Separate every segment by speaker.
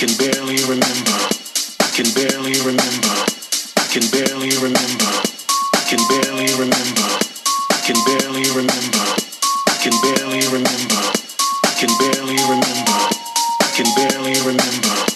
Speaker 1: can barely remember. I can barely remember. I can barely remember. I can barely remember. I can barely remember. I can barely remember. I can barely remember. I can barely remember.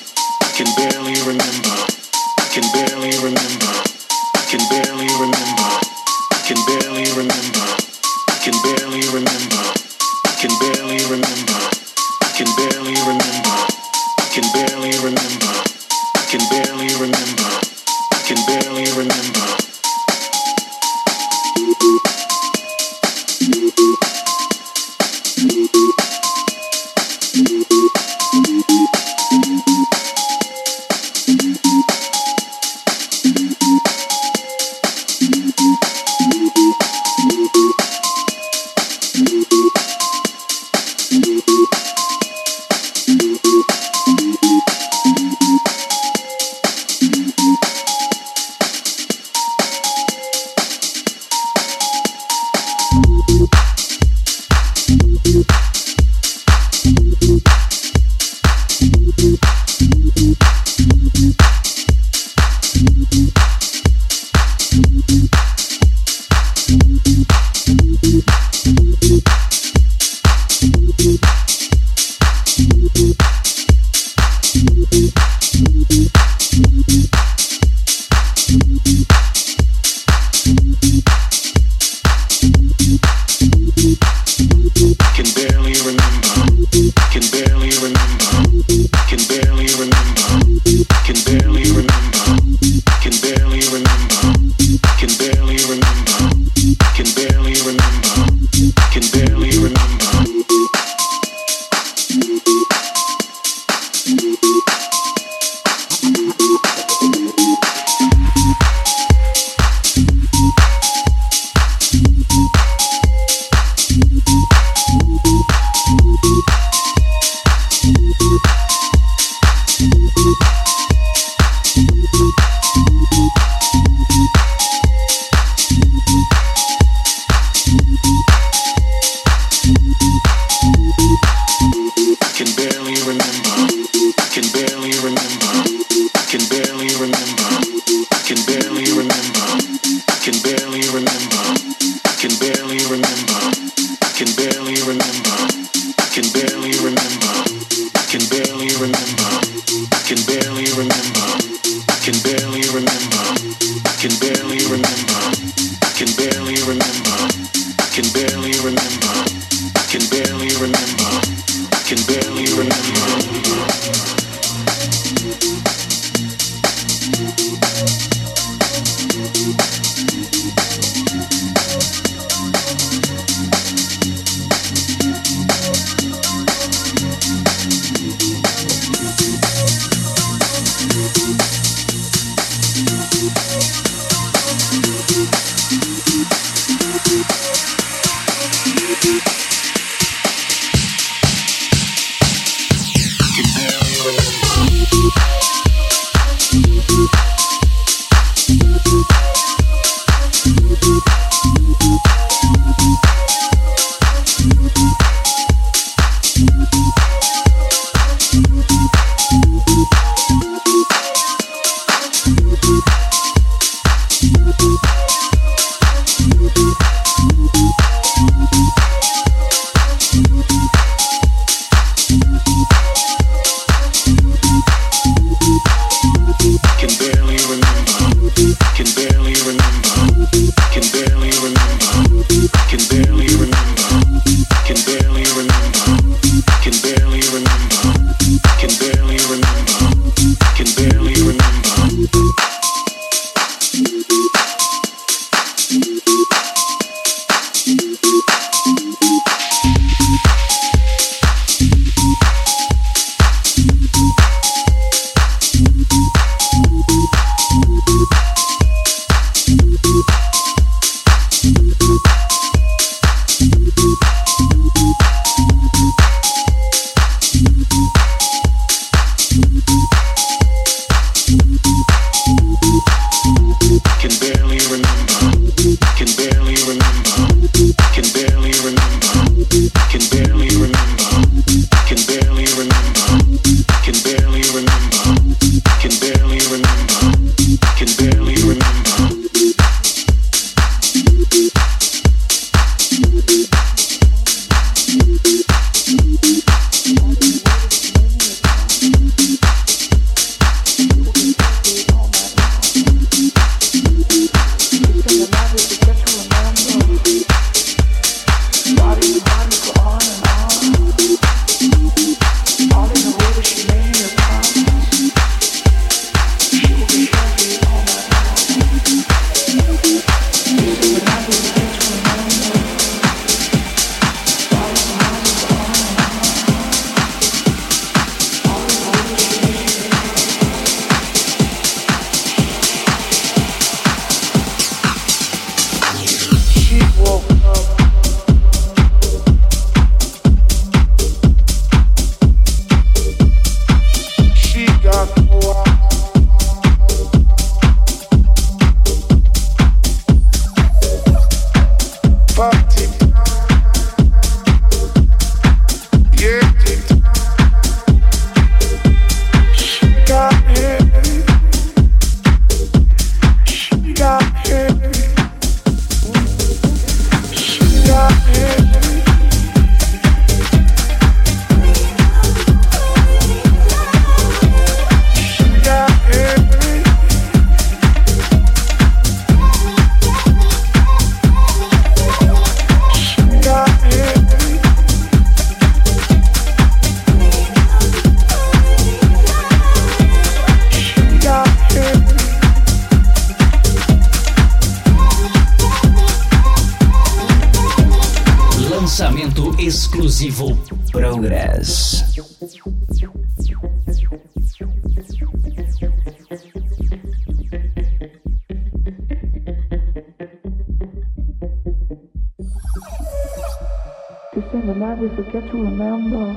Speaker 2: This in the night we forget to remember.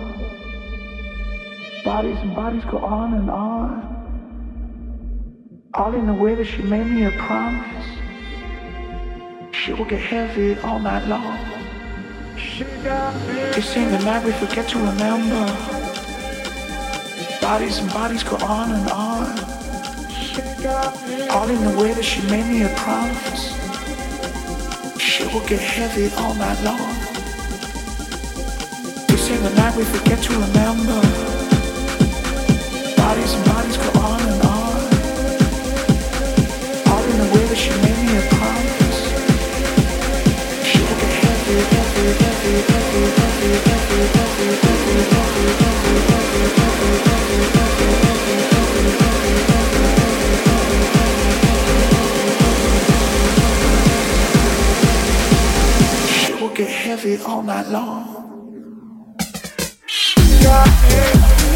Speaker 2: Bodies and bodies go on and on. All in the way that she made me a promise. She will get heavy all night long. This in the night we forget to remember. Bodies and bodies go on and on. All in the way that she made me a promise. She will get heavy all night long. This in the night we forget to remember. Bodies and bodies go on and on. All in way that she made me a promise. She will get heavy, heavy, heavy, heavy, heavy, heavy, heavy, heavy, get heavy all night long
Speaker 3: yeah.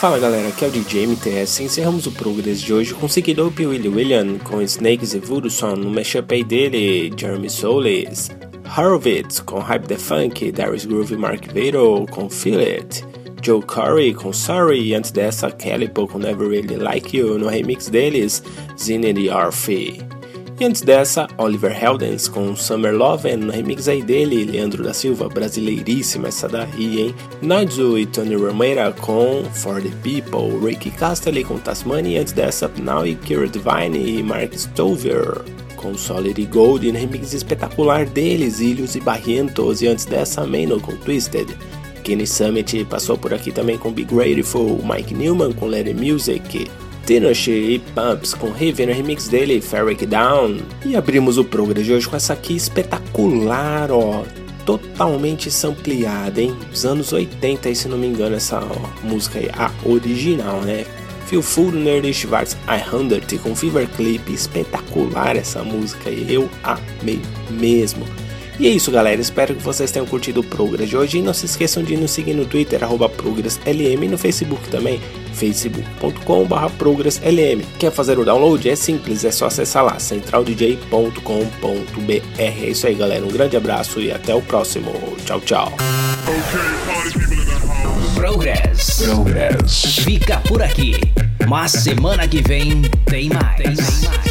Speaker 4: Fala galera, aqui é o DJ MTS. Encerramos o Progress de hoje com Sikidope Willie William com Snakes e Voodoo no mashup aí dele, Jeremy Solis. Horowitz com Hype the Funk, Darius Groove e Mark Vero com Feel It. Joe Curry com Sorry e antes dessa Calipo com Never Really Like You no remix deles, Zine e Arfie. E antes dessa, Oliver Heldens com Summer Love no remix aí dele, Leandro da Silva, brasileiríssima essa daí, hein? Nadzu e Tony Romero com For the People, Ricky Castelli com Tasmania e antes dessa, Now e Kira Divine e Mark Stover com Solid Gold no remix espetacular deles, Ilhos e Barrientos e antes dessa, Mano com Twisted. Kenny Summit passou por aqui também com Big Grateful, Mike Newman com It Music, Tinosh e Pumps com Heavy no remix dele, Ferric Down. E abrimos o programa de hoje com essa aqui espetacular, ó. Totalmente sampleada, hein? Dos anos 80, aí, se não me engano, essa ó, música aí, a original, né? Phil Fulner e Schwartz I com Fever Clip, espetacular essa música aí, eu amei mesmo. E é isso, galera. Espero que vocês tenham curtido o Progress de hoje. E não se esqueçam de nos seguir no Twitter, ProgressLM, e no Facebook também, facebook.com.br ProgressLM. Quer fazer o download? É simples, é só acessar lá, centraldj.com.br. É isso aí, galera. Um grande abraço e até o próximo. Tchau, tchau.
Speaker 5: Progress. Progress. Fica por aqui. Mas semana que vem tem mais. Tem mais.